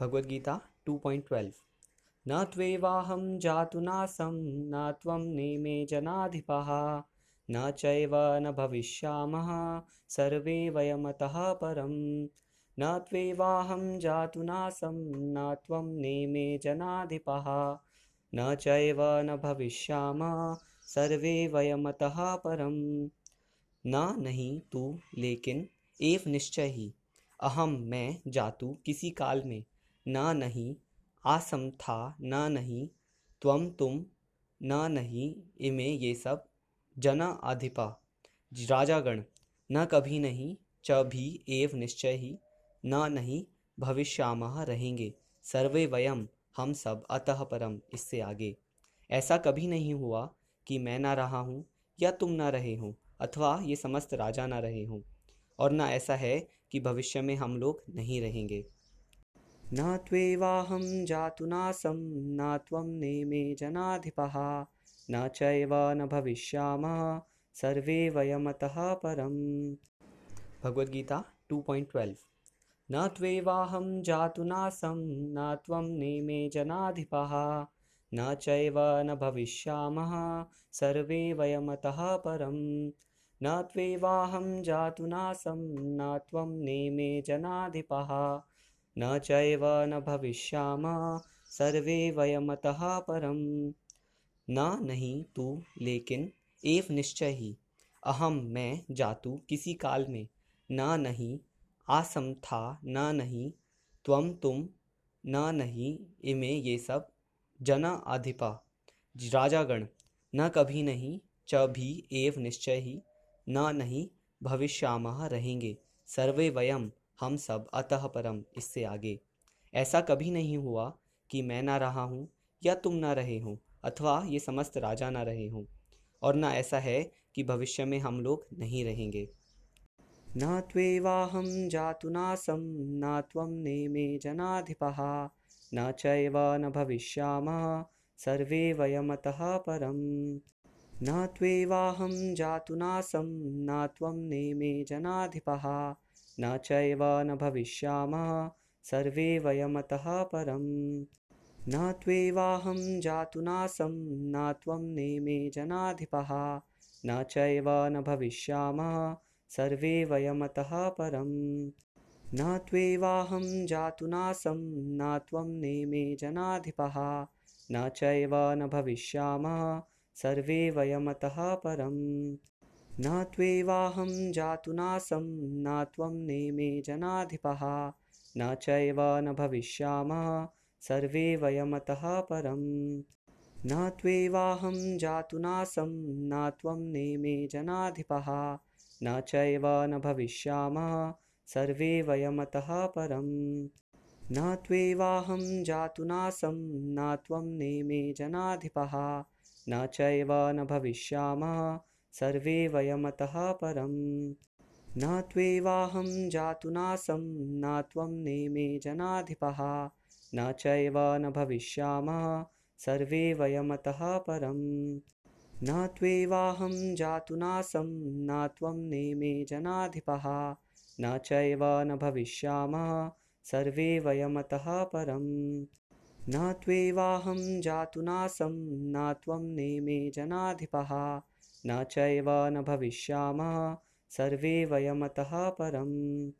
भगवद्गीता 2.12 न त्वेवाहं जातु नासं, न त्वं नेमे जनाधिपः, न चैव न भविष्यामः, सर्वे वयमतः परं। न त्वेवाहं जातु नासं, न त्वं नेमे जनाधिपः, न चैव न भविष्यामः, सर्वे वयमतः परम न नहीं तू, लेकिन एव निश्चय ही। अहम मैं जातु किसी काल में। ना नहीं, आसम था ना नहीं, त्वम तुम ना नहीं, इमे ये सब, जना अधिपा राजागण, न कभी नहीं, च भी एव निश्चय ही, न नहीं भविष्यामह रहेंगे, सर्वे वयम, हम सब अतः परम, इससे आगे। ऐसा कभी नहीं हुआ कि मैं ना रहा हूँ, या तुम ना रहे हो, अथवा ये समस्त राजा ना रहे हों, और ना ऐसा है कि भविष्य में हम लोग नहीं रहेंगे। न त्वेवाहं जातु नासं, न त्वं नेमे जनाधिपः, न चैव न भविष्यामः, सर्वे वयमतः परम्। भगवद्गीता 2.12 न त्वेवाहं जातु नासं, न त्वं नेमे जनाधिपः, न चैव न भविष्यामः, सर्वे वयमतः परं न त्वेवाहं जातु नासं, न त्वं नेमे जनाधिपः न चैव न भविष्यामः, सर्वे वयमतः परम। न नहीं तू, लेकिन एव निश्चय ही। अहम मैं, जातु, किसी काल में। न नहीं, आसम था, न नहीं त्वम तुम, न नहीं, इमे ये सब, जना अधिपा राजागण, न कभी नहीं, च भी एव निश्चय ही। न नहीं भविष्यामह रहेंगे। सर्वे वयम हम सब अतः परम इससे आगे। ऐसा कभी नहीं हुआ कि मैं ना रहा हूँ या तुम ना रहे हो, अथवा ये समस्त राजा ना रहे हों, और ना ऐसा है कि भविष्य में हम लोग नहीं रहेंगे। न त्वेवाहं जातु नासं न त्वं नेमे जनाधिपः, न चैव न भविष्यामः, सर्वे वयमतः परं न त्वेवाहं जातु नासं न त्वं नेमे जनाधिपः न चैव न भविष्यामः, सर्वे वयमतः परं न त्वेवाहं जातु नासं, न त्वं नेमे जनाधिपः। न चैव न भविष्यामः, सर्वे वयमतः परं न त्वेवाहं जातु नासं, न त्वं नेमे जनाधिपः। न चैव न भविष्यामः, सर्वे वयमतः परम्। न त्वेवाहं जातु नासं, न त्वं नेमे जनाधिपः, न चैव न भविष्यामः, सर्वे वयमतः परं न त्वेवाहं जातु नासं, न त्वं नेमे जनाधिपः, न चैव न भविष्यामः, सर्वे वयमतः परं न त्वेवाहं जातु नासं, न त्वं नेमे जनाधिपः, न चैव न भविष्यामः सर्वे वयमतः परं न त्वेवाहं जातु नासं, न त्वं नेमे जनाधिपः। न चैव न भविष्यामः, सर्वे वयमतः परं न त्वेवाहं जातु नासं, न त्वं नेमे जनाधिपः। न चैव न भविष्यामः, सर्वे वयमतः परं न त्वेवाहं जातु नासं, न त्वं नेमे जनाधिपः, न चैव न भविष्यामः, सर्वे वयमतः परम्।